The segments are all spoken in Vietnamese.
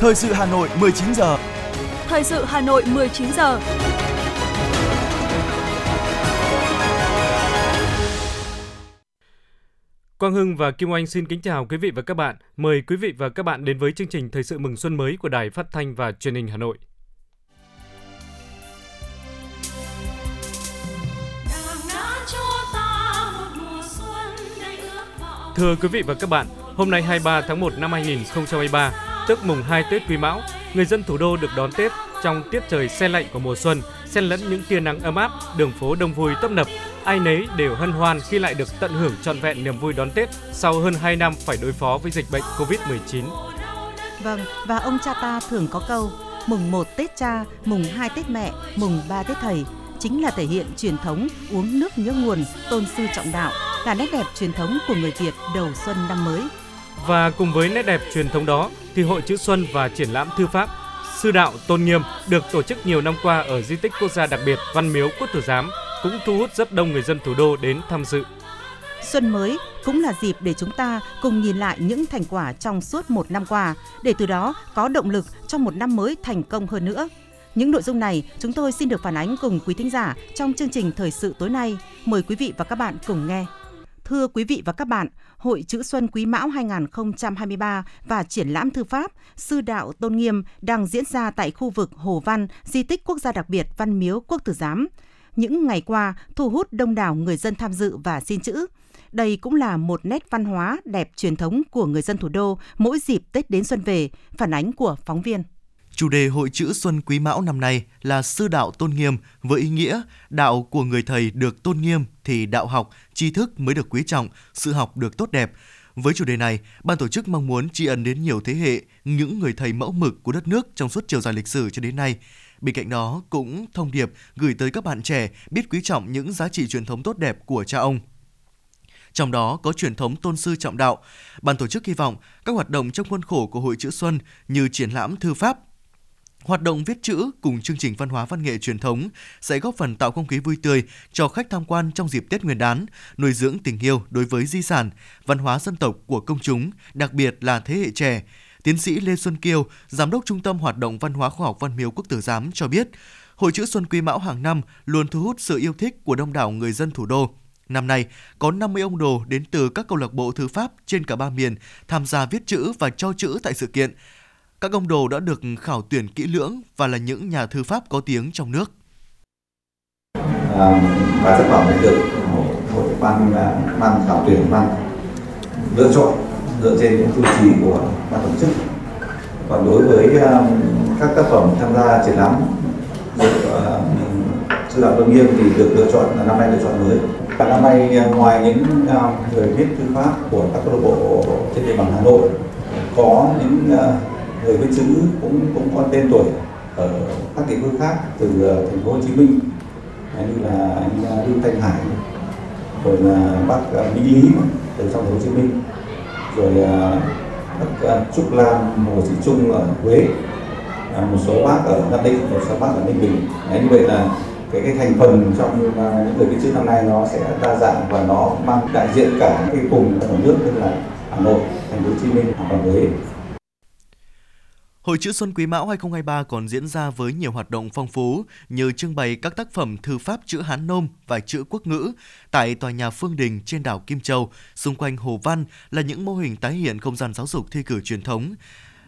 Thời sự Hà Nội 19 giờ. Thời sự Hà Nội 19 giờ. Quang Hưng và Kim Oanh xin kính chào quý vị và các bạn. Mời quý vị và các bạn đến với chương trình Thời sự mừng xuân mới của Đài Phát thanh và Truyền hình Hà Nội. Thưa quý vị và các bạn, hôm nay 23 tháng 1 năm 2023, tức mùng 2 Tết Quý Mão, người dân thủ đô được đón Tết trong tiết trời se lạnh của mùa xuân, xen lẫn những tia nắng ấm áp, đường phố đông vui tấp nập. Ai nấy đều hân hoan khi lại được tận hưởng trọn vẹn niềm vui đón Tết sau hơn 2 năm phải đối phó với dịch bệnh Covid-19. Vâng, và ông cha ta thường có câu mùng 1 Tết cha, mùng 2 Tết mẹ, mùng 3 Tết thầy chính là thể hiện truyền thống uống nước nhớ nguồn, tôn sư trọng đạo, là nét đẹp truyền thống của người Việt đầu xuân năm mới. Và cùng với nét đẹp truyền thống đó thì Hội chữ Xuân và triển lãm thư pháp Sư đạo Tôn Nghiêm được tổ chức nhiều năm qua ở di tích quốc gia đặc biệt Văn Miếu Quốc Tử Giám cũng thu hút rất đông người dân thủ đô đến tham dự. Xuân mới cũng là dịp để chúng ta cùng nhìn lại những thành quả trong suốt một năm qua, để từ đó có động lực trong một năm mới thành công hơn nữa. Những nội dung này chúng tôi xin được phản ánh cùng quý thính giả trong chương trình thời sự tối nay. Mời quý vị và các bạn cùng nghe. Thưa quý vị và các bạn, Hội Chữ Xuân Quý Mão 2023 và triển lãm thư pháp Sư đạo Tôn Nghiêm đang diễn ra tại khu vực Hồ Văn, di tích quốc gia đặc biệt Văn Miếu Quốc Tử Giám. Những ngày qua, thu hút đông đảo người dân tham dự và xin chữ. Đây cũng là một nét văn hóa đẹp truyền thống của người dân thủ đô mỗi dịp Tết đến xuân về, phản ánh của phóng viên. Chủ đề Hội chữ Xuân Quý Mão năm nay là sư đạo tôn nghiêm với ý nghĩa đạo của người thầy được tôn nghiêm thì đạo học, tri thức mới được quý trọng, sự học được tốt đẹp. Với chủ đề này, ban tổ chức mong muốn tri ân đến nhiều thế hệ những người thầy mẫu mực của đất nước trong suốt chiều dài lịch sử cho đến nay. Bên cạnh đó cũng thông điệp gửi tới các bạn trẻ biết quý trọng những giá trị truyền thống tốt đẹp của cha ông. Trong đó có truyền thống tôn sư trọng đạo. Ban tổ chức hy vọng các hoạt động trong khuôn khổ của Hội chữ Xuân như triển lãm thư pháp, Hoạt động viết chữ cùng chương trình văn hóa văn nghệ truyền thống sẽ góp phần tạo không khí vui tươi cho khách tham quan trong dịp Tết Nguyên đán, nuôi dưỡng tình yêu đối với di sản, văn hóa dân tộc của công chúng, đặc biệt là thế hệ trẻ. Tiến sĩ Lê Xuân Kiêu, Giám đốc Trung tâm Hoạt động Văn hóa Khoa học Văn miếu Quốc tử Giám cho biết, Hội chữ Xuân Quý Mão hàng năm luôn thu hút sự yêu thích của đông đảo người dân thủ đô. Năm nay, có 50 ông đồ đến từ các câu lạc bộ thư pháp trên cả ba miền tham gia viết chữ và cho chữ tại sự kiện. Các ông đồ đã được khảo tuyển kỹ lưỡng và là những nhà thư pháp có tiếng trong nước. À, và tác phẩm này được hội ban à, ban khảo tuyển ban lựa chọn dựa trên những tiêu chí của ban tổ chức. Còn đối với um, các tác phẩm tham gia triển lãm được à, uh, sư đạo tôn nghiêm thì được lựa chọn là năm nay lựa chọn mới. Và năm nay ngoài những uh, người viết thư pháp của các câu lạc bộ trên địa bàn Hà Nội có những uh, người viết chữ cũng cũng có tên tuổi ở các địa phương khác từ ờ, thành phố Hồ Chí Minh. Như là anh ờ, Lưu Thanh Hải rồi là bác ờ, Mỹ Lý từ trong thành phố Hồ Chí Minh rồi bác Trúc Lam Hồ Sĩ Trung ở Huế à, một số bác ở Nam Định một số bác ở Ninh Bình. Đấy, như vậy là cái cái thành phần trong những người viết chữ năm nay nó sẽ đa dạng và nó mang đại diện cả cái vùng ở nước tức là Hà Nội, Thành phố Hồ Chí Minh và Huế. Hội chữ Xuân Quý Mão 2023 còn diễn ra với nhiều hoạt động phong phú như trưng bày các tác phẩm thư pháp chữ Hán Nôm và chữ quốc ngữ tại tòa nhà Phương Đình trên đảo Kim Châu. Xung quanh Hồ Văn là những mô hình tái hiện không gian giáo dục thi cử truyền thống.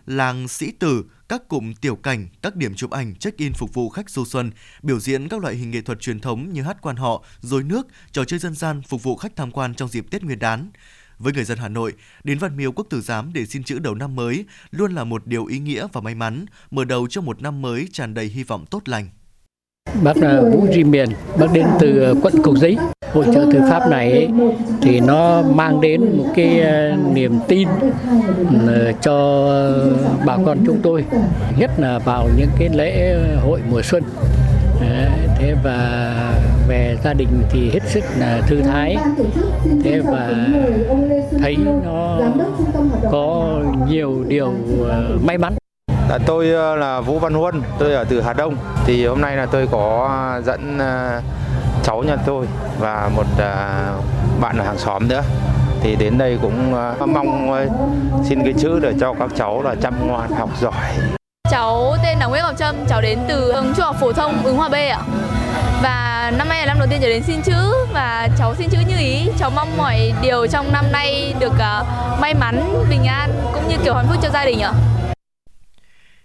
Làng Sĩ Tử, các cụm tiểu cảnh, các điểm chụp ảnh check-in phục vụ khách du xuân, biểu diễn các loại hình nghệ thuật truyền thống như hát quan họ, dối nước, trò chơi dân gian phục vụ khách tham quan trong dịp Tết Nguyên đán. Với người dân Hà Nội, đến Văn Miếu Quốc Tử Giám để xin chữ đầu năm mới luôn là một điều ý nghĩa và may mắn, mở đầu cho một năm mới tràn đầy hy vọng tốt lành. Bác là Vũ Duy Miền, bác đến từ à, quận Cầu Giấy. Hội trợ thư pháp này ấy, thì nó mang đến một cái à, niềm tin ừ, cho bà con chúng tôi, nhất là vào những cái lễ hội mùa xuân. Thế và về gia đình thì hết sức là thư thái thế và thấy nó có nhiều điều ờ, may mắn dạ, tôi ờ, là Vũ Văn Huân, tôi ở từ Hà Đông. Thì hôm nay là tôi có dẫn ờ, cháu nhà tôi và một bạn ở hàng xóm nữa thì đến đây cũng mong xin cái chữ để cho các cháu là chăm ngoan học giỏi. Cháu tên là Nguyễn Ngọc Trâm, cháu đến từ trung học phổ thông Ứng Hòa B ạ. Và năm nay là năm đầu tiên cháu đến xin chữ và cháu xin chữ như ý. Cháu mong mọi điều trong năm nay được à, may mắn, bình an cũng như kiểu hạnh phúc cho gia đình ạ.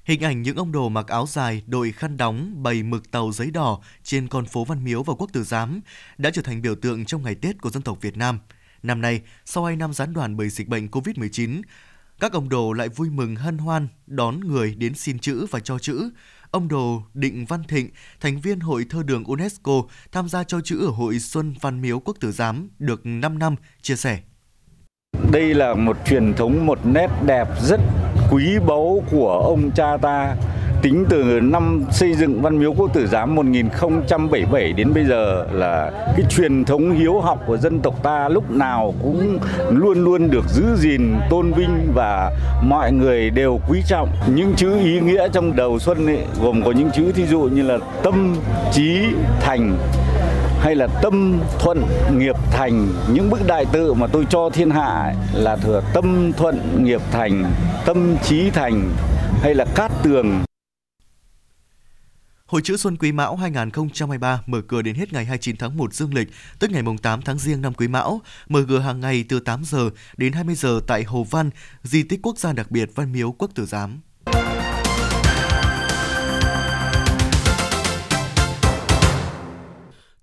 Hình ảnh những ông đồ mặc áo dài, đội khăn đóng, bày mực tàu giấy đỏ trên con phố Văn Miếu và Quốc Tử Giám đã trở thành biểu tượng trong ngày Tết của dân tộc Việt Nam. Năm nay, sau 2 năm gián đoạn bởi dịch bệnh COVID-19, các ông đồ lại vui mừng hân hoan đón người đến xin chữ và cho chữ. Ông đồ Định Văn Thịnh, thành viên Hội Thơ đường UNESCO, tham gia cho chữ ở Hội Xuân Văn Miếu Quốc Tử Giám được 5 năm, chia sẻ. Đây là một truyền thống, một nét đẹp rất quý báu của ông cha ta tính từ năm xây dựng Văn Miếu Quốc Tử Giám 1077 đến bây giờ là cái truyền thống hiếu học của dân tộc ta lúc nào cũng luôn luôn được giữ gìn, tôn vinh và mọi người đều quý trọng. Những chữ ý nghĩa trong đầu xuân ấy, gồm có những chữ thí dụ như là tâm, trí, thành, hay là tâm thuận nghiệp thành những bức đại tự mà tôi cho thiên hạ là thừa tâm thuận nghiệp thành tâm trí thành hay là cát tường Hội chữ Xuân Quý Mão 2023 mở cửa đến hết ngày 29 tháng 1 dương lịch, tức ngày mùng 8 tháng Giêng năm Quý Mão, mở cửa hàng ngày từ 8 giờ đến 20 giờ tại Hồ Văn, di tích quốc gia đặc biệt Văn Miếu Quốc Tử Giám.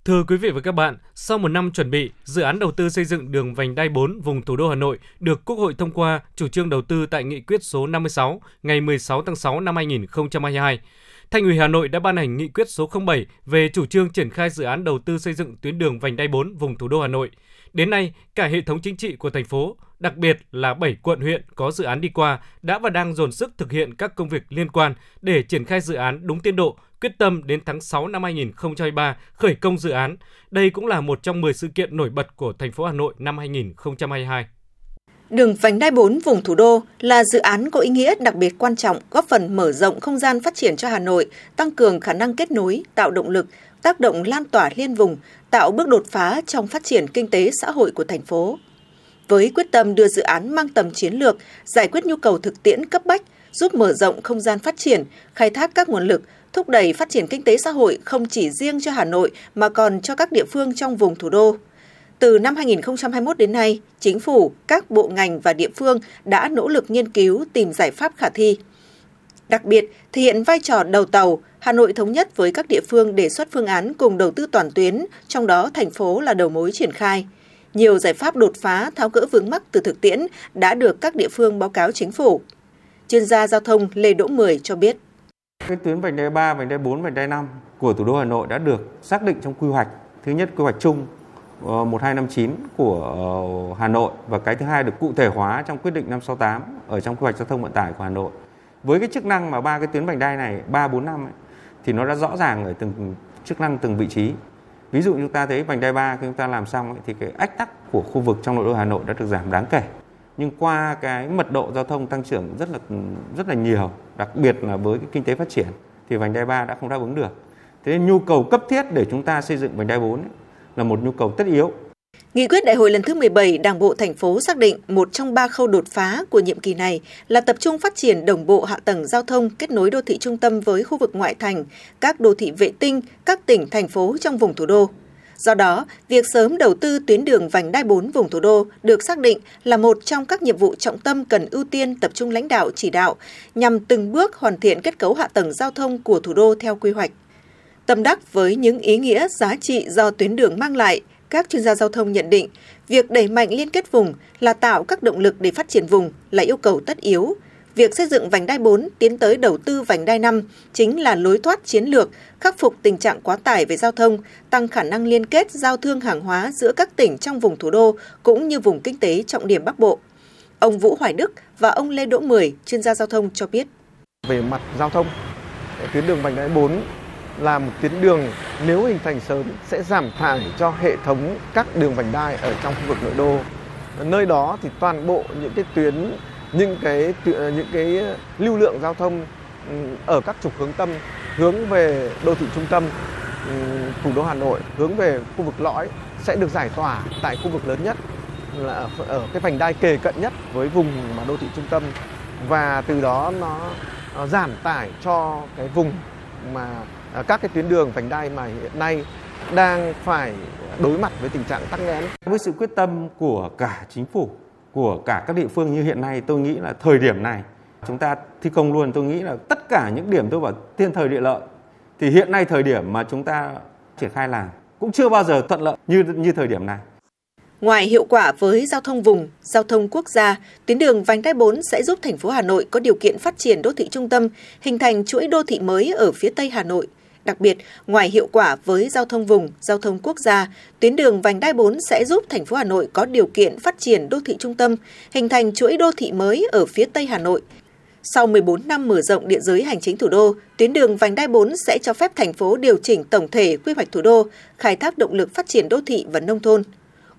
Thưa quý vị và các bạn, sau một năm chuẩn bị, dự án đầu tư xây dựng đường vành đai 4 vùng thủ đô Hà Nội được Quốc hội thông qua chủ trương đầu tư tại nghị quyết số 56 ngày 16 tháng 6 năm 2022. Thành ủy Hà Nội đã ban hành nghị quyết số 07 về chủ trương triển khai dự án đầu tư xây dựng tuyến đường vành đai 4 vùng thủ đô Hà Nội. Đến nay, cả hệ thống chính trị của thành phố, đặc biệt là 7 quận huyện có dự án đi qua, đã và đang dồn sức thực hiện các công việc liên quan để triển khai dự án đúng tiến độ, quyết tâm đến tháng 6 năm 2023 khởi công dự án. Đây cũng là một trong 10 sự kiện nổi bật của thành phố Hà Nội năm 2022. Đường vành đai 4 vùng thủ đô là dự án có ý nghĩa đặc biệt quan trọng góp phần mở rộng không gian phát triển cho Hà Nội, tăng cường khả năng kết nối, tạo động lực, tác động lan tỏa liên vùng, tạo bước đột phá trong phát triển kinh tế xã hội của thành phố. Với quyết tâm đưa dự án mang tầm chiến lược, giải quyết nhu cầu thực tiễn cấp bách, giúp mở rộng không gian phát triển, khai thác các nguồn lực, thúc đẩy phát triển kinh tế xã hội không chỉ riêng cho Hà Nội mà còn cho các địa phương trong vùng thủ đô. Từ năm 2021 đến nay, chính phủ, các bộ ngành và địa phương đã nỗ lực nghiên cứu tìm giải pháp khả thi. Đặc biệt, thể hiện vai trò đầu tàu, Hà Nội thống nhất với các địa phương đề xuất phương án cùng đầu tư toàn tuyến, trong đó thành phố là đầu mối triển khai. Nhiều giải pháp đột phá tháo gỡ vướng mắc từ thực tiễn đã được các địa phương báo cáo chính phủ. Chuyên gia giao thông Lê Đỗ Mười cho biết. Cái tuyến vành đai 3, vành đai 4, vành đai 5 của thủ đô Hà Nội đã được xác định trong quy hoạch. Thứ nhất quy hoạch chung Ờ, 1259 của ờ, Hà Nội và cái thứ hai được cụ thể hóa trong quyết định 568 ở trong quy hoạch giao thông vận tải của Hà Nội. Với cái chức năng mà ba cái tuyến vành đai này 3 4 năm ấy, thì nó đã rõ ràng ở từng chức năng từng vị trí. Ví dụ chúng ta thấy vành đai 3 khi chúng ta làm xong ấy, thì cái ách tắc của khu vực trong nội đô Hà Nội đã được giảm đáng kể. Nhưng qua cái mật độ giao thông tăng trưởng rất là rất là nhiều, đặc biệt là với cái kinh tế phát triển thì vành đai 3 đã không đáp ứng được. Thế nên nhu cầu cấp thiết để chúng ta xây dựng vành đai 4 ấy, là một nhu cầu tất yếu. Nghị quyết đại hội lần thứ 17 Đảng bộ thành phố xác định một trong ba khâu đột phá của nhiệm kỳ này là tập trung phát triển đồng bộ hạ tầng giao thông kết nối đô thị trung tâm với khu vực ngoại thành, các đô thị vệ tinh, các tỉnh, thành phố trong vùng thủ đô. Do đó, việc sớm đầu tư tuyến đường vành đai 4 vùng thủ đô được xác định là một trong các nhiệm vụ trọng tâm cần ưu tiên tập trung lãnh đạo chỉ đạo nhằm từng bước hoàn thiện kết cấu hạ tầng giao thông của thủ đô theo quy hoạch. Tâm đắc với những ý nghĩa giá trị do tuyến đường mang lại, các chuyên gia giao thông nhận định, việc đẩy mạnh liên kết vùng là tạo các động lực để phát triển vùng là yêu cầu tất yếu. Việc xây dựng vành đai 4 tiến tới đầu tư vành đai 5 chính là lối thoát chiến lược, khắc phục tình trạng quá tải về giao thông, tăng khả năng liên kết giao thương hàng hóa giữa các tỉnh trong vùng thủ đô cũng như vùng kinh tế trọng điểm Bắc Bộ. Ông Vũ Hoài Đức và ông Lê Đỗ Mười, chuyên gia giao thông cho biết. Về mặt giao thông, tuyến đường vành đai 4 là một tuyến đường nếu hình thành sớm sẽ giảm thải cho hệ thống các đường vành đai ở trong khu vực nội đô. Nơi đó thì toàn bộ những cái tuyến những cái những cái lưu lượng giao thông ở các trục hướng tâm hướng về đô thị trung tâm thủ đô Hà Nội hướng về khu vực lõi sẽ được giải tỏa tại khu vực lớn nhất là ở, cái vành đai kề cận nhất với vùng mà đô thị trung tâm và từ đó nó, nó giảm tải cho cái vùng mà các cái tuyến đường vành đai mà hiện nay đang phải đối mặt với tình trạng tắc nghẽn. Với sự quyết tâm của cả chính phủ, của cả các địa phương như hiện nay, tôi nghĩ là thời điểm này chúng ta thi công luôn. Tôi nghĩ là tất cả những điểm tôi bảo thiên thời địa lợi thì hiện nay thời điểm mà chúng ta triển khai làm cũng chưa bao giờ thuận lợi như như thời điểm này. Ngoài hiệu quả với giao thông vùng, giao thông quốc gia, tuyến đường vành đai 4 sẽ giúp thành phố Hà Nội có điều kiện phát triển đô thị trung tâm, hình thành chuỗi đô thị mới ở phía Tây Hà Nội. Đặc biệt, ngoài hiệu quả với giao thông vùng, giao thông quốc gia, tuyến đường vành đai 4 sẽ giúp thành phố Hà Nội có điều kiện phát triển đô thị trung tâm, hình thành chuỗi đô thị mới ở phía Tây Hà Nội. Sau 14 năm mở rộng địa giới hành chính thủ đô, tuyến đường vành đai 4 sẽ cho phép thành phố điều chỉnh tổng thể quy hoạch thủ đô, khai thác động lực phát triển đô thị và nông thôn.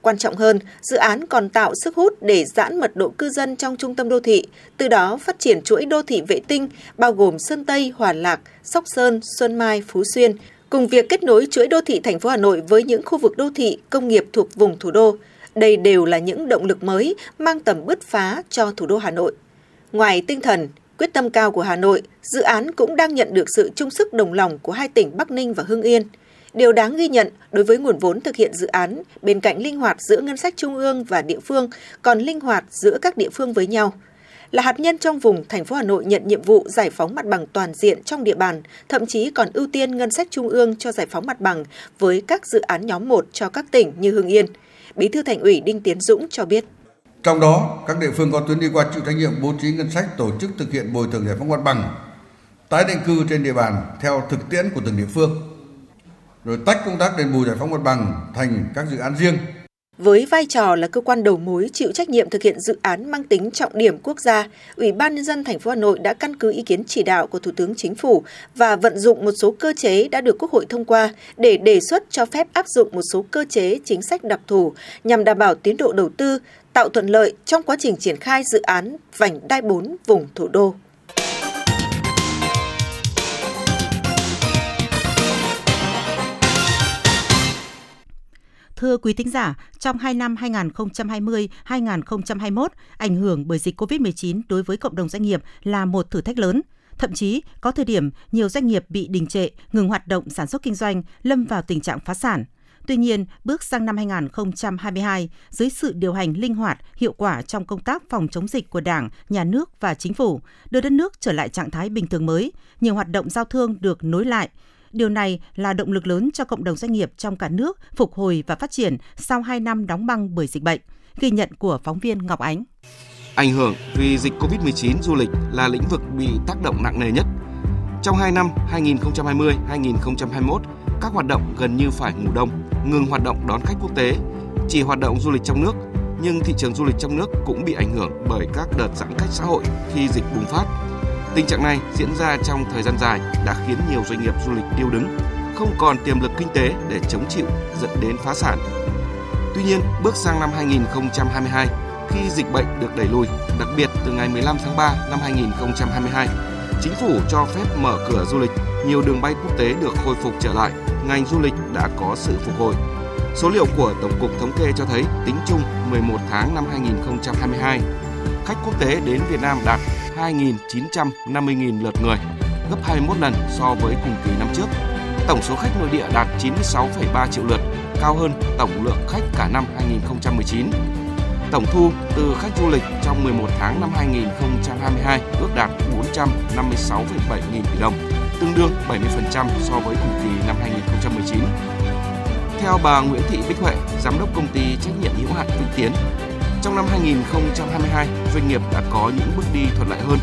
Quan trọng hơn, dự án còn tạo sức hút để giãn mật độ cư dân trong trung tâm đô thị, từ đó phát triển chuỗi đô thị vệ tinh bao gồm Sơn Tây, Hòa Lạc, Sóc Sơn, Xuân Mai, Phú Xuyên, cùng việc kết nối chuỗi đô thị thành phố Hà Nội với những khu vực đô thị, công nghiệp thuộc vùng thủ đô. Đây đều là những động lực mới mang tầm bứt phá cho thủ đô Hà Nội. Ngoài tinh thần, quyết tâm cao của Hà Nội, dự án cũng đang nhận được sự chung sức đồng lòng của hai tỉnh Bắc Ninh và Hưng Yên. Điều đáng ghi nhận đối với nguồn vốn thực hiện dự án, bên cạnh linh hoạt giữa ngân sách trung ương và địa phương, còn linh hoạt giữa các địa phương với nhau. Là hạt nhân trong vùng, thành phố Hà Nội nhận nhiệm vụ giải phóng mặt bằng toàn diện trong địa bàn, thậm chí còn ưu tiên ngân sách trung ương cho giải phóng mặt bằng với các dự án nhóm 1 cho các tỉnh như Hưng Yên. Bí thư Thành ủy Đinh Tiến Dũng cho biết. Trong đó, các địa phương có tuyến đi qua chịu trách nhiệm bố trí ngân sách tổ chức thực hiện bồi thường giải phóng mặt bằng, tái định cư trên địa bàn theo thực tiễn của từng địa phương rồi tách công tác đền bù giải phóng mặt bằng thành các dự án riêng. Với vai trò là cơ quan đầu mối chịu trách nhiệm thực hiện dự án mang tính trọng điểm quốc gia, Ủy ban nhân dân thành phố Hà Nội đã căn cứ ý kiến chỉ đạo của Thủ tướng Chính phủ và vận dụng một số cơ chế đã được Quốc hội thông qua để đề xuất cho phép áp dụng một số cơ chế chính sách đặc thù nhằm đảm bảo tiến độ đầu tư, tạo thuận lợi trong quá trình triển khai dự án vành đai 4 vùng thủ đô. Thưa quý thính giả, trong 2 năm 2020-2021, ảnh hưởng bởi dịch COVID-19 đối với cộng đồng doanh nghiệp là một thử thách lớn. Thậm chí, có thời điểm nhiều doanh nghiệp bị đình trệ, ngừng hoạt động sản xuất kinh doanh, lâm vào tình trạng phá sản. Tuy nhiên, bước sang năm 2022, dưới sự điều hành linh hoạt, hiệu quả trong công tác phòng chống dịch của Đảng, Nhà nước và Chính phủ, đưa đất nước trở lại trạng thái bình thường mới, nhiều hoạt động giao thương được nối lại, Điều này là động lực lớn cho cộng đồng doanh nghiệp trong cả nước phục hồi và phát triển sau 2 năm đóng băng bởi dịch bệnh. Ghi nhận của phóng viên Ngọc Ánh. Ảnh hưởng vì dịch COVID-19 du lịch là lĩnh vực bị tác động nặng nề nhất. Trong 2 năm 2020-2021, các hoạt động gần như phải ngủ đông, ngừng hoạt động đón khách quốc tế, chỉ hoạt động du lịch trong nước, nhưng thị trường du lịch trong nước cũng bị ảnh hưởng bởi các đợt giãn cách xã hội khi dịch bùng phát Tình trạng này diễn ra trong thời gian dài đã khiến nhiều doanh nghiệp du lịch điêu đứng, không còn tiềm lực kinh tế để chống chịu dẫn đến phá sản. Tuy nhiên, bước sang năm 2022, khi dịch bệnh được đẩy lùi, đặc biệt từ ngày 15 tháng 3 năm 2022, chính phủ cho phép mở cửa du lịch, nhiều đường bay quốc tế được khôi phục trở lại, ngành du lịch đã có sự phục hồi. Số liệu của Tổng cục Thống kê cho thấy tính chung 11 tháng năm 2022, khách quốc tế đến Việt Nam đạt 2.950.000 lượt người, gấp 21 lần so với cùng kỳ năm trước. Tổng số khách nội địa đạt 96,3 triệu lượt, cao hơn tổng lượng khách cả năm 2019. Tổng thu từ khách du lịch trong 11 tháng năm 2022 ước đạt 456,7 nghìn tỷ đồng, tương đương 70% so với cùng kỳ năm 2019. Theo bà Nguyễn Thị Bích Huệ, giám đốc công ty trách nhiệm hữu hạn Vĩnh Tiến, trong năm 2022, doanh nghiệp đã có những bước đi thuận lợi hơn.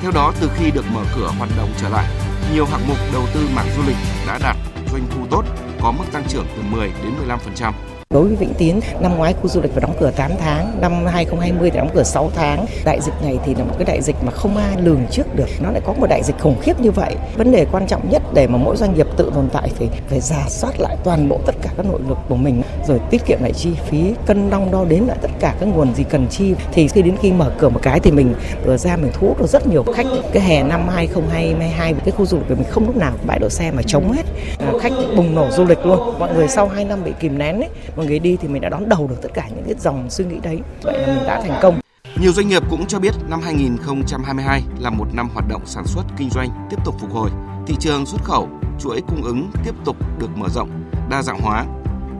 Theo đó, từ khi được mở cửa hoạt động trở lại, nhiều hạng mục đầu tư mảng du lịch đã đạt doanh thu tốt, có mức tăng trưởng từ 10 đến 15%. Đối với Vĩnh Tiến, năm ngoái khu du lịch phải đóng cửa 8 tháng, năm 2020 thì đóng cửa 6 tháng. Đại dịch này thì là một cái đại dịch mà không ai lường trước được. Nó lại có một đại dịch khủng khiếp như vậy. Vấn đề quan trọng nhất để mà mỗi doanh nghiệp tự tồn tại thì phải giả soát lại toàn bộ tất cả các nội lực của mình, rồi tiết kiệm lại chi phí, cân đong đo đến lại tất cả các nguồn gì cần chi. Thì khi đến khi mở cửa một cái thì mình vừa ra mình thu hút được rất nhiều khách. Cái hè năm 2022 cái khu du lịch của mình không lúc nào bãi đỗ xe mà trống hết. À, khách bùng nổ du lịch luôn. Mọi người sau 2 năm bị kìm nén ấy, còn người đi thì mình đã đón đầu được tất cả những cái dòng suy nghĩ đấy. Vậy là mình đã thành công. Nhiều doanh nghiệp cũng cho biết năm 2022 là một năm hoạt động sản xuất kinh doanh tiếp tục phục hồi. Thị trường xuất khẩu, chuỗi cung ứng tiếp tục được mở rộng, đa dạng hóa.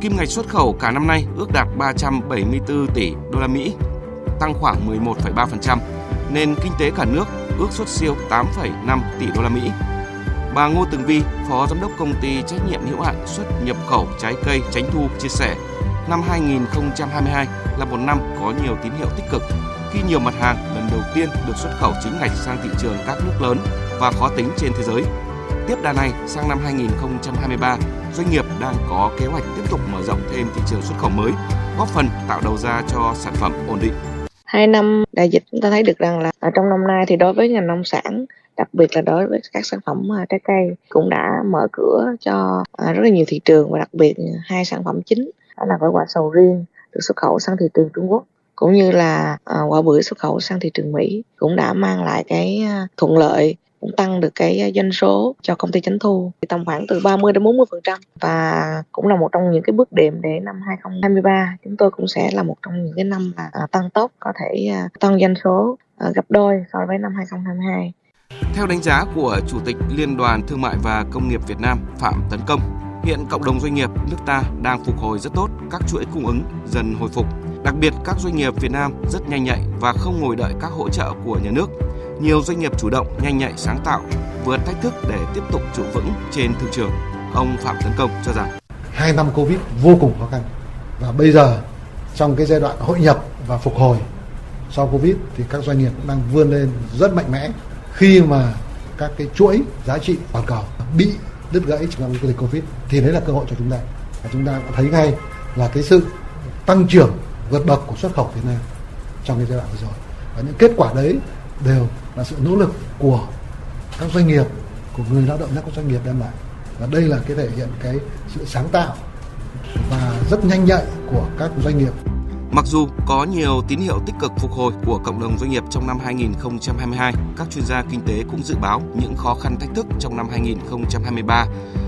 Kim ngạch xuất khẩu cả năm nay ước đạt 374 tỷ đô la Mỹ, tăng khoảng 11,3%, nên kinh tế cả nước ước xuất siêu 8,5 tỷ đô la Mỹ. Bà Ngô Tường Vi, Phó Giám đốc công ty trách nhiệm hữu hạn xuất nhập khẩu trái cây Tránh Thu chia sẻ, năm 2022 là một năm có nhiều tín hiệu tích cực khi nhiều mặt hàng lần đầu tiên được xuất khẩu chính ngạch sang thị trường các nước lớn và khó tính trên thế giới. Tiếp đà này, sang năm 2023, doanh nghiệp đang có kế hoạch tiếp tục mở rộng thêm thị trường xuất khẩu mới, góp phần tạo đầu ra cho sản phẩm ổn định. Hai năm đại dịch chúng ta thấy được rằng là ở trong năm nay thì đối với ngành nông sản đặc biệt là đối với các sản phẩm à, trái cây cũng đã mở cửa cho à, rất là nhiều thị trường và đặc biệt hai sản phẩm chính đó là gói quả sầu riêng được xuất khẩu sang thị trường Trung Quốc cũng như là à, quả bưởi xuất khẩu sang thị trường Mỹ cũng đã mang lại cái à, thuận lợi cũng tăng được cái à, doanh số cho công ty Chánh Thu tầm khoảng từ 30 đến 40 phần trăm. Và cũng là một trong những cái bước đệm để năm 2023 chúng tôi cũng sẽ là một trong những cái năm mà à, tăng tốc có thể tăng doanh số gấp đôi so với năm 2022 theo đánh giá của Chủ tịch Liên đoàn Thương mại và Công nghiệp Việt Nam Phạm Tấn Công, hiện cộng đồng doanh nghiệp nước ta đang phục hồi rất tốt, các chuỗi cung ứng dần hồi phục. Đặc biệt các doanh nghiệp Việt Nam rất nhanh nhạy và không ngồi đợi các hỗ trợ của nhà nước. Nhiều doanh nghiệp chủ động, nhanh nhạy, sáng tạo, vượt thách thức để tiếp tục trụ vững trên thị trường. Ông Phạm Tấn Công cho rằng hai năm Covid vô cùng khó khăn và bây giờ trong cái giai đoạn hội nhập và phục hồi sau Covid thì các doanh nghiệp đang vươn lên rất mạnh mẽ khi mà các cái chuỗi giá trị toàn cầu bị đứt gãy trong dịch Covid thì đấy là cơ hội cho chúng ta. Và chúng ta thấy ngay là cái sự tăng trưởng vượt bậc của xuất khẩu Việt Nam trong cái giai đoạn vừa rồi. Và những kết quả đấy đều là sự nỗ lực của các doanh nghiệp, của người lao động các doanh nghiệp đem lại. Và đây là cái thể hiện cái sự sáng tạo và rất nhanh nhạy của các doanh nghiệp Mặc dù có nhiều tín hiệu tích cực phục hồi của cộng đồng doanh nghiệp trong năm 2022, các chuyên gia kinh tế cũng dự báo những khó khăn thách thức trong năm 2023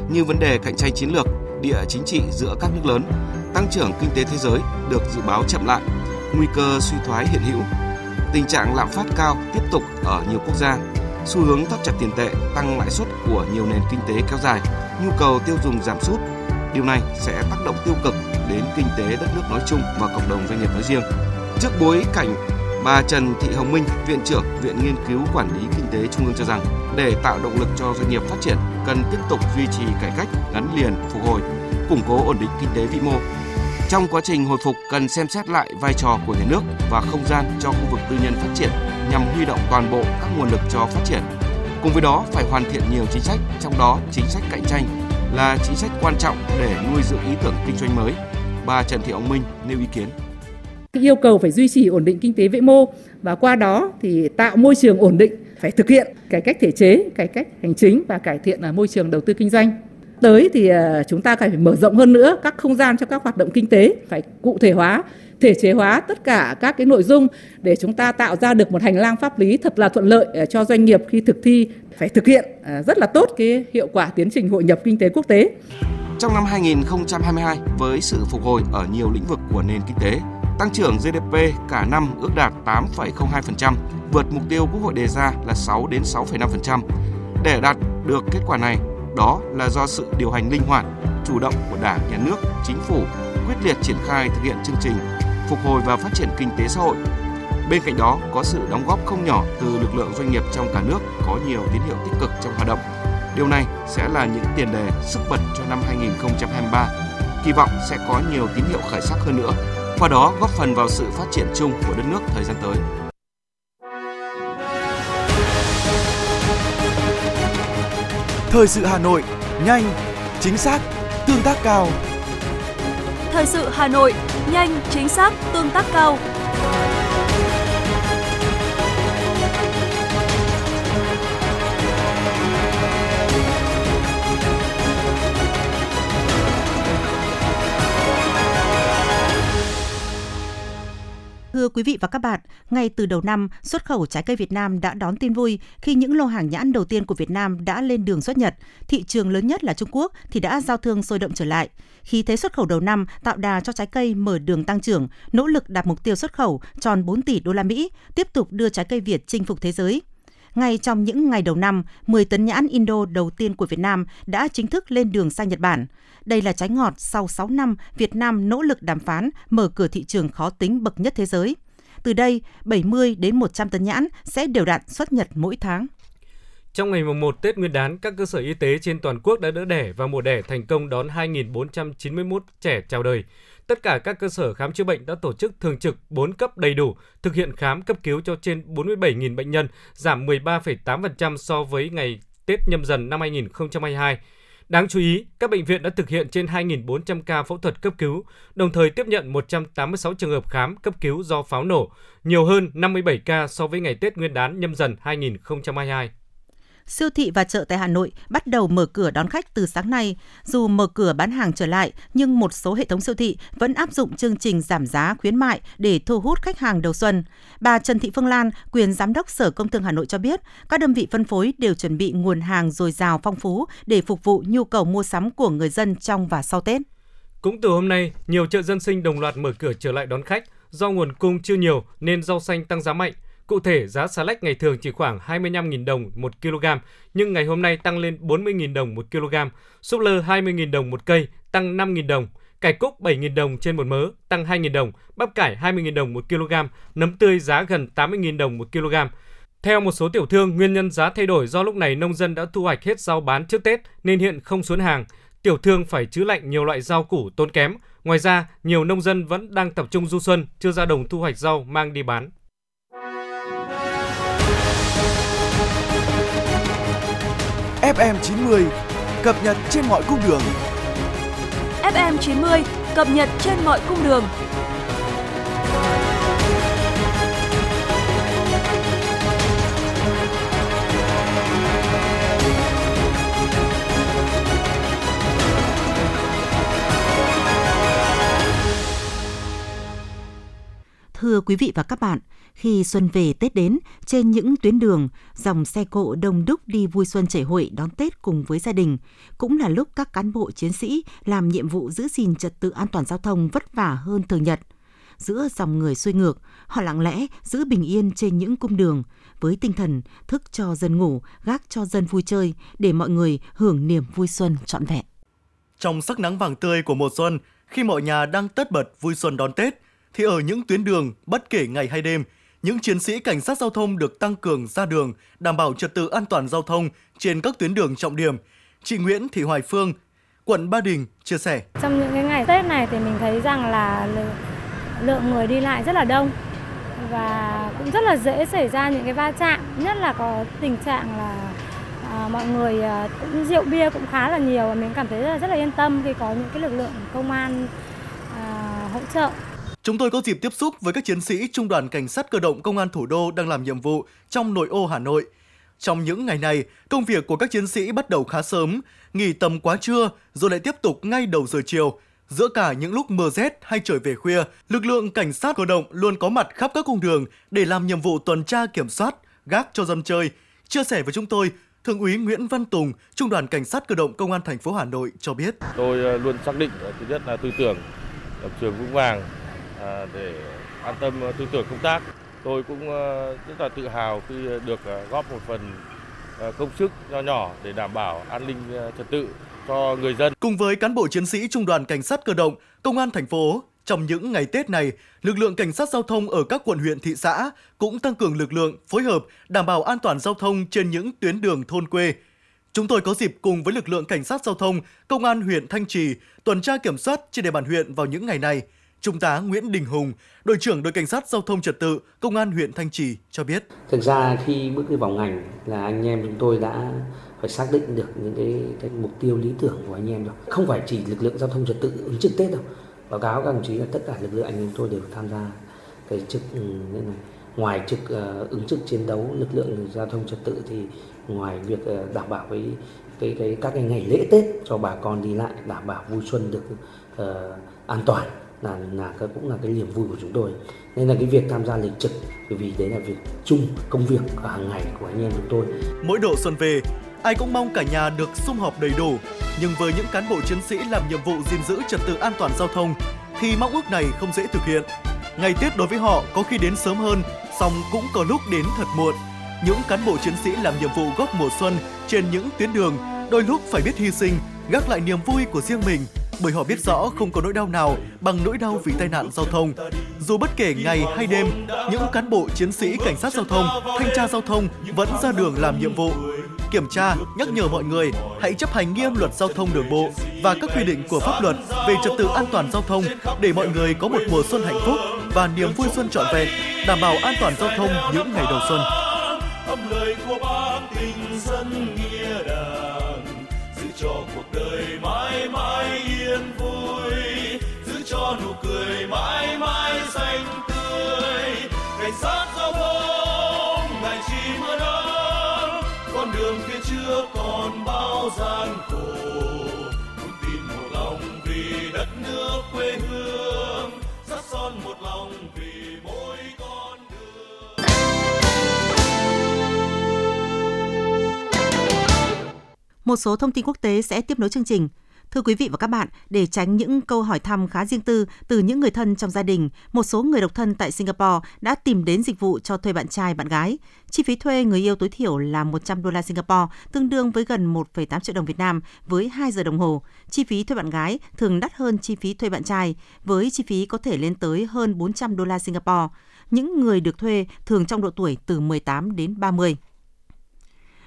như vấn đề cạnh tranh chiến lược, địa chính trị giữa các nước lớn, tăng trưởng kinh tế thế giới được dự báo chậm lại, nguy cơ suy thoái hiện hữu, tình trạng lạm phát cao tiếp tục ở nhiều quốc gia, xu hướng thắt chặt tiền tệ, tăng lãi suất của nhiều nền kinh tế kéo dài, nhu cầu tiêu dùng giảm sút. Điều này sẽ tác động tiêu cực đến kinh tế đất nước nói chung và cộng đồng doanh nghiệp nói riêng. Trước bối cảnh Bà Trần Thị Hồng Minh, Viện trưởng Viện Nghiên cứu Quản lý Kinh tế Trung ương cho rằng, để tạo động lực cho doanh nghiệp phát triển, cần tiếp tục duy trì cải cách gắn liền phục hồi, củng cố ổn định kinh tế vĩ mô. Trong quá trình hồi phục, cần xem xét lại vai trò của nhà nước và không gian cho khu vực tư nhân phát triển nhằm huy động toàn bộ các nguồn lực cho phát triển. Cùng với đó, phải hoàn thiện nhiều chính sách, trong đó chính sách cạnh tranh là chính sách quan trọng để nuôi dưỡng ý tưởng kinh doanh mới, Bà Trần Thị Ông Minh nêu ý kiến. Yêu cầu phải duy trì ổn định kinh tế vĩ mô và qua đó thì tạo môi trường ổn định, phải thực hiện cải cách thể chế, cải cách hành chính và cải thiện à, môi trường đầu tư kinh doanh. Tới thì à, chúng ta phải mở rộng hơn nữa các không gian cho các hoạt động kinh tế, phải cụ thể hóa thể chế hóa tất cả các cái nội dung để chúng ta tạo ra được một hành lang pháp lý thật là thuận lợi à, cho doanh nghiệp khi thực thi phải thực hiện rất là tốt cái hiệu quả tiến trình hội nhập kinh tế quốc tế. Trong năm 2022, với sự phục hồi ở nhiều lĩnh vực của nền kinh tế, tăng trưởng GDP cả năm ước đạt 8,02%, vượt mục tiêu Quốc hội đề ra là 6 đến 6,5%. Để đạt được kết quả này, đó là do sự điều hành linh hoạt, chủ động của Đảng, Nhà nước, Chính phủ, quyết liệt triển khai thực hiện chương trình phục hồi và phát triển kinh tế xã hội. Bên cạnh đó, có sự đóng góp không nhỏ từ lực lượng doanh nghiệp trong cả nước có nhiều tín hiệu tích cực trong hoạt động Điều này sẽ là những tiền đề sức bật cho năm 2023. Kỳ vọng sẽ có nhiều tín hiệu khởi sắc hơn nữa, qua đó góp phần vào sự phát triển chung của đất nước thời gian tới. Thời sự Hà Nội, nhanh, chính xác, tương tác cao. Thời sự Hà Nội, nhanh, chính xác, tương tác cao. Thưa quý vị và các bạn, ngay từ đầu năm, xuất khẩu trái cây Việt Nam đã đón tin vui khi những lô hàng nhãn đầu tiên của Việt Nam đã lên đường xuất Nhật. Thị trường lớn nhất là Trung Quốc thì đã giao thương sôi động trở lại. Khi thế xuất khẩu đầu năm tạo đà cho trái cây mở đường tăng trưởng, nỗ lực đạt mục tiêu xuất khẩu tròn 4 tỷ đô la Mỹ, tiếp tục đưa trái cây Việt chinh phục thế giới. Ngay trong những ngày đầu năm, 10 tấn nhãn Indo đầu tiên của Việt Nam đã chính thức lên đường sang Nhật Bản. Đây là trái ngọt sau 6 năm Việt Nam nỗ lực đàm phán mở cửa thị trường khó tính bậc nhất thế giới. Từ đây, 70 đến 100 tấn nhãn sẽ đều đặn xuất Nhật mỗi tháng. Trong ngày mùng 1 Tết Nguyên đán, các cơ sở y tế trên toàn quốc đã đỡ đẻ và mổ đẻ thành công đón 2.491 trẻ chào đời. Tất cả các cơ sở khám chữa bệnh đã tổ chức thường trực 4 cấp đầy đủ, thực hiện khám cấp cứu cho trên 47.000 bệnh nhân, giảm 13,8% so với ngày Tết nhâm dần năm 2022. Đáng chú ý, các bệnh viện đã thực hiện trên 2.400 ca phẫu thuật cấp cứu, đồng thời tiếp nhận 186 trường hợp khám cấp cứu do pháo nổ, nhiều hơn 57 ca so với ngày Tết Nguyên đán nhâm dần 2022 siêu thị và chợ tại Hà Nội bắt đầu mở cửa đón khách từ sáng nay. Dù mở cửa bán hàng trở lại, nhưng một số hệ thống siêu thị vẫn áp dụng chương trình giảm giá khuyến mại để thu hút khách hàng đầu xuân. Bà Trần Thị Phương Lan, quyền giám đốc Sở Công Thương Hà Nội cho biết, các đơn vị phân phối đều chuẩn bị nguồn hàng dồi dào phong phú để phục vụ nhu cầu mua sắm của người dân trong và sau Tết. Cũng từ hôm nay, nhiều chợ dân sinh đồng loạt mở cửa trở lại đón khách. Do nguồn cung chưa nhiều nên rau xanh tăng giá mạnh. Cụ thể, giá xà lách ngày thường chỉ khoảng 25.000 đồng 1 kg, nhưng ngày hôm nay tăng lên 40.000 đồng 1 kg, súp lơ 20.000 đồng một cây, tăng 5.000 đồng, cải cúc 7.000 đồng trên một mớ, tăng 2.000 đồng, bắp cải 20.000 đồng 1 kg, nấm tươi giá gần 80.000 đồng 1 kg. Theo một số tiểu thương, nguyên nhân giá thay đổi do lúc này nông dân đã thu hoạch hết rau bán trước Tết nên hiện không xuống hàng. Tiểu thương phải trữ lạnh nhiều loại rau củ tốn kém. Ngoài ra, nhiều nông dân vẫn đang tập trung du xuân, chưa ra đồng thu hoạch rau mang đi bán. FM90 cập nhật trên mọi cung đường. FM90 cập nhật trên mọi cung đường. Thưa quý vị và các bạn, khi xuân về Tết đến, trên những tuyến đường, dòng xe cộ đông đúc đi vui xuân chảy hội đón Tết cùng với gia đình, cũng là lúc các cán bộ chiến sĩ làm nhiệm vụ giữ gìn trật tự an toàn giao thông vất vả hơn thường nhật. Giữa dòng người xuôi ngược, họ lặng lẽ giữ bình yên trên những cung đường, với tinh thần thức cho dân ngủ, gác cho dân vui chơi, để mọi người hưởng niềm vui xuân trọn vẹn. Trong sắc nắng vàng tươi của mùa xuân, khi mọi nhà đang tất bật vui xuân đón Tết, thì ở những tuyến đường, bất kể ngày hay đêm, những chiến sĩ cảnh sát giao thông được tăng cường ra đường, đảm bảo trật tự an toàn giao thông trên các tuyến đường trọng điểm. Chị Nguyễn Thị Hoài Phương, quận Ba Đình chia sẻ. Trong những cái ngày Tết này thì mình thấy rằng là lượng người đi lại rất là đông và cũng rất là dễ xảy ra những cái va chạm, nhất là có tình trạng là à, mọi người à, cũng rượu bia cũng khá là nhiều và mình cảm thấy rất là, rất là yên tâm khi có những cái lực lượng công an à, hỗ trợ Chúng tôi có dịp tiếp xúc với các chiến sĩ Trung đoàn Cảnh sát cơ động Công an Thủ đô đang làm nhiệm vụ trong nội ô Hà Nội. Trong những ngày này, công việc của các chiến sĩ bắt đầu khá sớm, nghỉ tầm quá trưa rồi lại tiếp tục ngay đầu giờ chiều. Giữa cả những lúc mưa rét hay trời về khuya, lực lượng cảnh sát cơ động luôn có mặt khắp các cung đường để làm nhiệm vụ tuần tra kiểm soát, gác cho dân chơi. Chia sẻ với chúng tôi, Thượng úy Nguyễn Văn Tùng, Trung đoàn Cảnh sát cơ động Công an thành phố Hà Nội cho biết. Tôi ờ, luôn xác định ờ, thứ nhất là tư tưởng lập trường vững vàng, À, để an tâm à, tư tưởng công tác. Tôi cũng à, rất là tự hào khi được góp một phần công sức nho nhỏ để đảm bảo an ninh trật tự cho người dân. Cùng với cán bộ chiến sĩ Trung đoàn Cảnh sát cơ động, Công an thành phố, trong những ngày Tết này, lực lượng cảnh sát giao thông ở các quận huyện thị xã cũng tăng cường lực lượng phối hợp đảm bảo an toàn giao thông trên những tuyến đường thôn quê. Chúng tôi có dịp cùng với lực lượng cảnh sát giao thông, công an huyện Thanh Trì tuần tra kiểm soát trên địa bàn huyện vào những ngày này. Trung tá Nguyễn Đình Hùng, đội trưởng đội cảnh sát giao thông trật tự, công an huyện Thanh Trì cho biết. Thực ra khi bước đi vào ngành là anh em chúng tôi đã phải xác định được những cái, cái mục tiêu lý tưởng của anh em rồi. Không phải chỉ lực lượng giao thông trật tự ứng trực Tết đâu. Báo cáo các đồng chí là tất cả lực lượng anh em tôi đều tham gia cái trực ừ, như này. Ngoài trực uh, ứng trực chiến đấu lực lượng giao thông trật tự thì ngoài việc uh, đảm bảo với cái, cái các cái ngày lễ Tết cho bà con đi lại đảm bảo vui xuân được uh, an toàn là là cái cũng là cái niềm vui của chúng tôi nên là cái việc tham gia lịch trực bởi vì đấy là việc chung công việc ở hàng ngày của anh em chúng tôi Mỗi độ xuân về, ai cũng mong cả nhà được sum họp đầy đủ. Nhưng với những cán bộ chiến sĩ làm nhiệm vụ gìn giữ trật tự an toàn giao thông, thì mong ước này không dễ thực hiện. Ngày Tết đối với họ có khi đến sớm hơn, song cũng có lúc đến thật muộn. Những cán bộ chiến sĩ làm nhiệm vụ góp mùa xuân trên những tuyến đường đôi lúc phải biết hy sinh, gác lại niềm vui của riêng mình bởi họ biết rõ không có nỗi đau nào bằng nỗi đau vì tai nạn giao thông. Dù bất kể ngày hay đêm, những cán bộ chiến sĩ cảnh sát giao thông, thanh tra giao thông vẫn ra đường làm nhiệm vụ. Kiểm tra, nhắc nhở mọi người hãy chấp hành nghiêm luật giao thông đường bộ và các quy định của pháp luật về trật tự an toàn giao thông để mọi người có một mùa xuân hạnh phúc và niềm vui xuân trọn vẹn, đảm bảo an toàn giao thông những ngày đầu xuân. âm lời của bác tình dân nghĩa đàng giữ cho cuộc đời mãi mãi yên vui, giữ cho nụ cười mãi mãi xanh tươi. Cảnh sát giao thông ngày chỉ mưa nắng con đường phía trước còn bao gian khổ. Vững tin một lòng vì đất nước quê hương sắt son một lòng vì mỗi con đường. Một số thông tin quốc tế sẽ tiếp nối chương trình. Thưa quý vị và các bạn, để tránh những câu hỏi thăm khá riêng tư từ những người thân trong gia đình, một số người độc thân tại Singapore đã tìm đến dịch vụ cho thuê bạn trai, bạn gái. Chi phí thuê người yêu tối thiểu là 100 đô la Singapore, tương đương với gần 1,8 triệu đồng Việt Nam với 2 giờ đồng hồ. Chi phí thuê bạn gái thường đắt hơn chi phí thuê bạn trai, với chi phí có thể lên tới hơn 400 đô la Singapore. Những người được thuê thường trong độ tuổi từ 18 đến 30.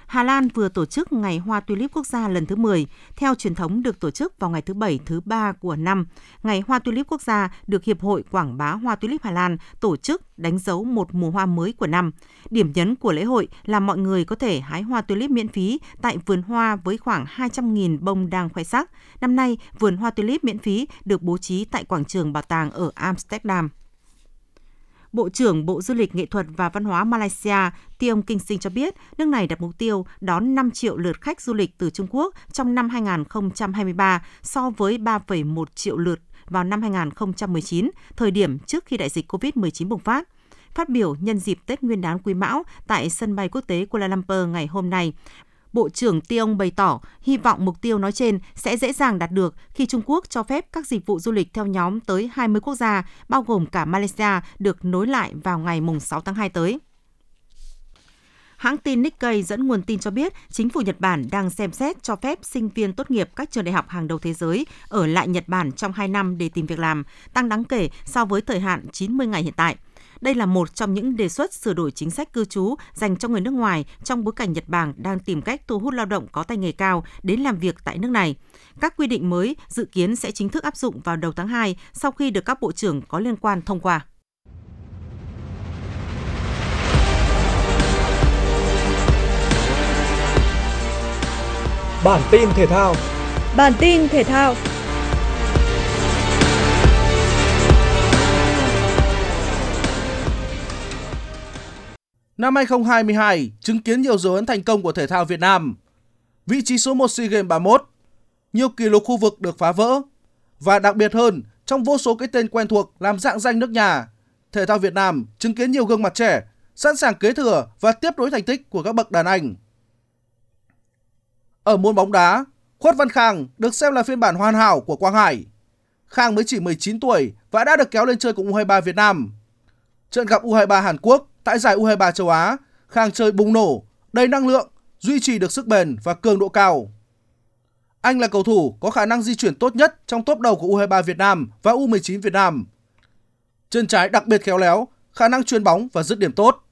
Hà Lan vừa tổ chức Ngày Hoa Tulip Quốc gia lần thứ 10, theo truyền thống được tổ chức vào ngày thứ Bảy, thứ ba của năm. Ngày Hoa Tulip Quốc gia được Hiệp hội Quảng bá Hoa Tulip Hà Lan tổ chức đánh dấu một mùa hoa mới của năm. Điểm nhấn của lễ hội là mọi người có thể hái hoa tulip miễn phí tại vườn hoa với khoảng 200.000 bông đang khoe sắc. Năm nay, vườn hoa tulip miễn phí được bố trí tại quảng trường bảo tàng ở Amsterdam. Bộ trưởng Bộ Du lịch Nghệ thuật và Văn hóa Malaysia Tiong Kinh Sinh cho biết, nước này đặt mục tiêu đón 5 triệu lượt khách du lịch từ Trung Quốc trong năm 2023 so với 3,1 triệu lượt vào năm 2019, thời điểm trước khi đại dịch COVID-19 bùng phát. Phát biểu nhân dịp Tết Nguyên đán Quý Mão tại sân bay quốc tế Kuala Lumpur ngày hôm nay, Bộ trưởng Tiong bày tỏ hy vọng mục tiêu nói trên sẽ dễ dàng đạt được khi Trung Quốc cho phép các dịch vụ du lịch theo nhóm tới 20 quốc gia, bao gồm cả Malaysia, được nối lại vào ngày 6 tháng 2 tới. Hãng tin Nikkei dẫn nguồn tin cho biết chính phủ Nhật Bản đang xem xét cho phép sinh viên tốt nghiệp các trường đại học hàng đầu thế giới ở lại Nhật Bản trong 2 năm để tìm việc làm, tăng đáng kể so với thời hạn 90 ngày hiện tại. Đây là một trong những đề xuất sửa đổi chính sách cư trú dành cho người nước ngoài trong bối cảnh Nhật Bản đang tìm cách thu hút lao động có tay nghề cao đến làm việc tại nước này. Các quy định mới dự kiến sẽ chính thức áp dụng vào đầu tháng 2 sau khi được các bộ trưởng có liên quan thông qua. Bản tin thể thao Bản tin thể thao Năm 2022 chứng kiến nhiều dấu ấn thành công của thể thao Việt Nam. Vị trí số 1 SEA Games 31, nhiều kỷ lục khu vực được phá vỡ và đặc biệt hơn, trong vô số cái tên quen thuộc làm dạng danh nước nhà, thể thao Việt Nam chứng kiến nhiều gương mặt trẻ sẵn sàng kế thừa và tiếp nối thành tích của các bậc đàn anh. Ở môn bóng đá, Khuất Văn Khang được xem là phiên bản hoàn hảo của Quang Hải. Khang mới chỉ 19 tuổi và đã được kéo lên chơi cùng U23 Việt Nam. Trận gặp U23 Hàn Quốc tại giải U23 châu Á, Khang chơi bùng nổ, đầy năng lượng, duy trì được sức bền và cường độ cao. Anh là cầu thủ có khả năng di chuyển tốt nhất trong top đầu của U23 Việt Nam và U19 Việt Nam. Chân trái đặc biệt khéo léo, khả năng chuyền bóng và dứt điểm tốt.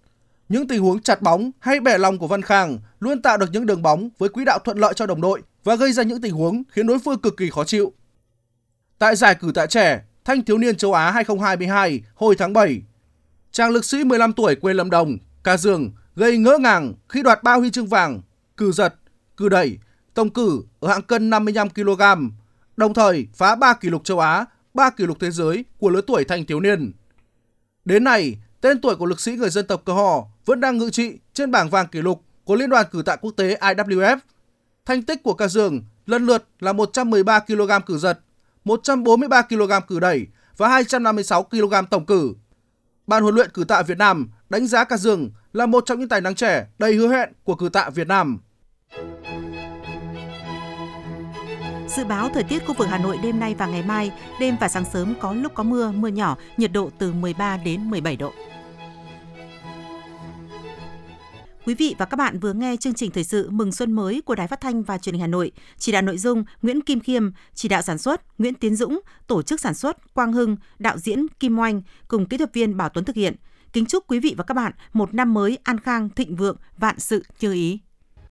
Những tình huống chặt bóng hay bẻ lòng của Văn Khang luôn tạo được những đường bóng với quỹ đạo thuận lợi cho đồng đội và gây ra những tình huống khiến đối phương cực kỳ khó chịu. Tại giải cử tạ trẻ Thanh thiếu niên châu Á 2022 hồi tháng 7, chàng lực sĩ 15 tuổi quê Lâm Đồng, Ca Dương gây ngỡ ngàng khi đoạt ba huy chương vàng, cử giật, cử đẩy, tổng cử ở hạng cân 55 kg, đồng thời phá 3 kỷ lục châu Á, 3 kỷ lục thế giới của lứa tuổi thanh thiếu niên. Đến nay, tên tuổi của lực sĩ người dân tộc Cờ Hò vẫn đang ngự trị trên bảng vàng kỷ lục của Liên đoàn cử tạ quốc tế IWF. Thành tích của Ca Dương lần lượt là 113 kg cử giật, 143 kg cử đẩy và 256 kg tổng cử. Ban huấn luyện cử tạ Việt Nam đánh giá Ca Dương là một trong những tài năng trẻ đầy hứa hẹn của cử tạ Việt Nam. Dự báo thời tiết khu vực Hà Nội đêm nay và ngày mai, đêm và sáng sớm có lúc có mưa, mưa nhỏ, nhiệt độ từ 13 đến 17 độ. Quý vị và các bạn vừa nghe chương trình thời sự Mừng Xuân mới của Đài Phát thanh và Truyền hình Hà Nội. Chỉ đạo nội dung Nguyễn Kim Khiêm, chỉ đạo sản xuất Nguyễn Tiến Dũng, tổ chức sản xuất Quang Hưng, đạo diễn Kim Oanh cùng kỹ thuật viên Bảo Tuấn thực hiện. Kính chúc quý vị và các bạn một năm mới an khang, thịnh vượng, vạn sự như ý.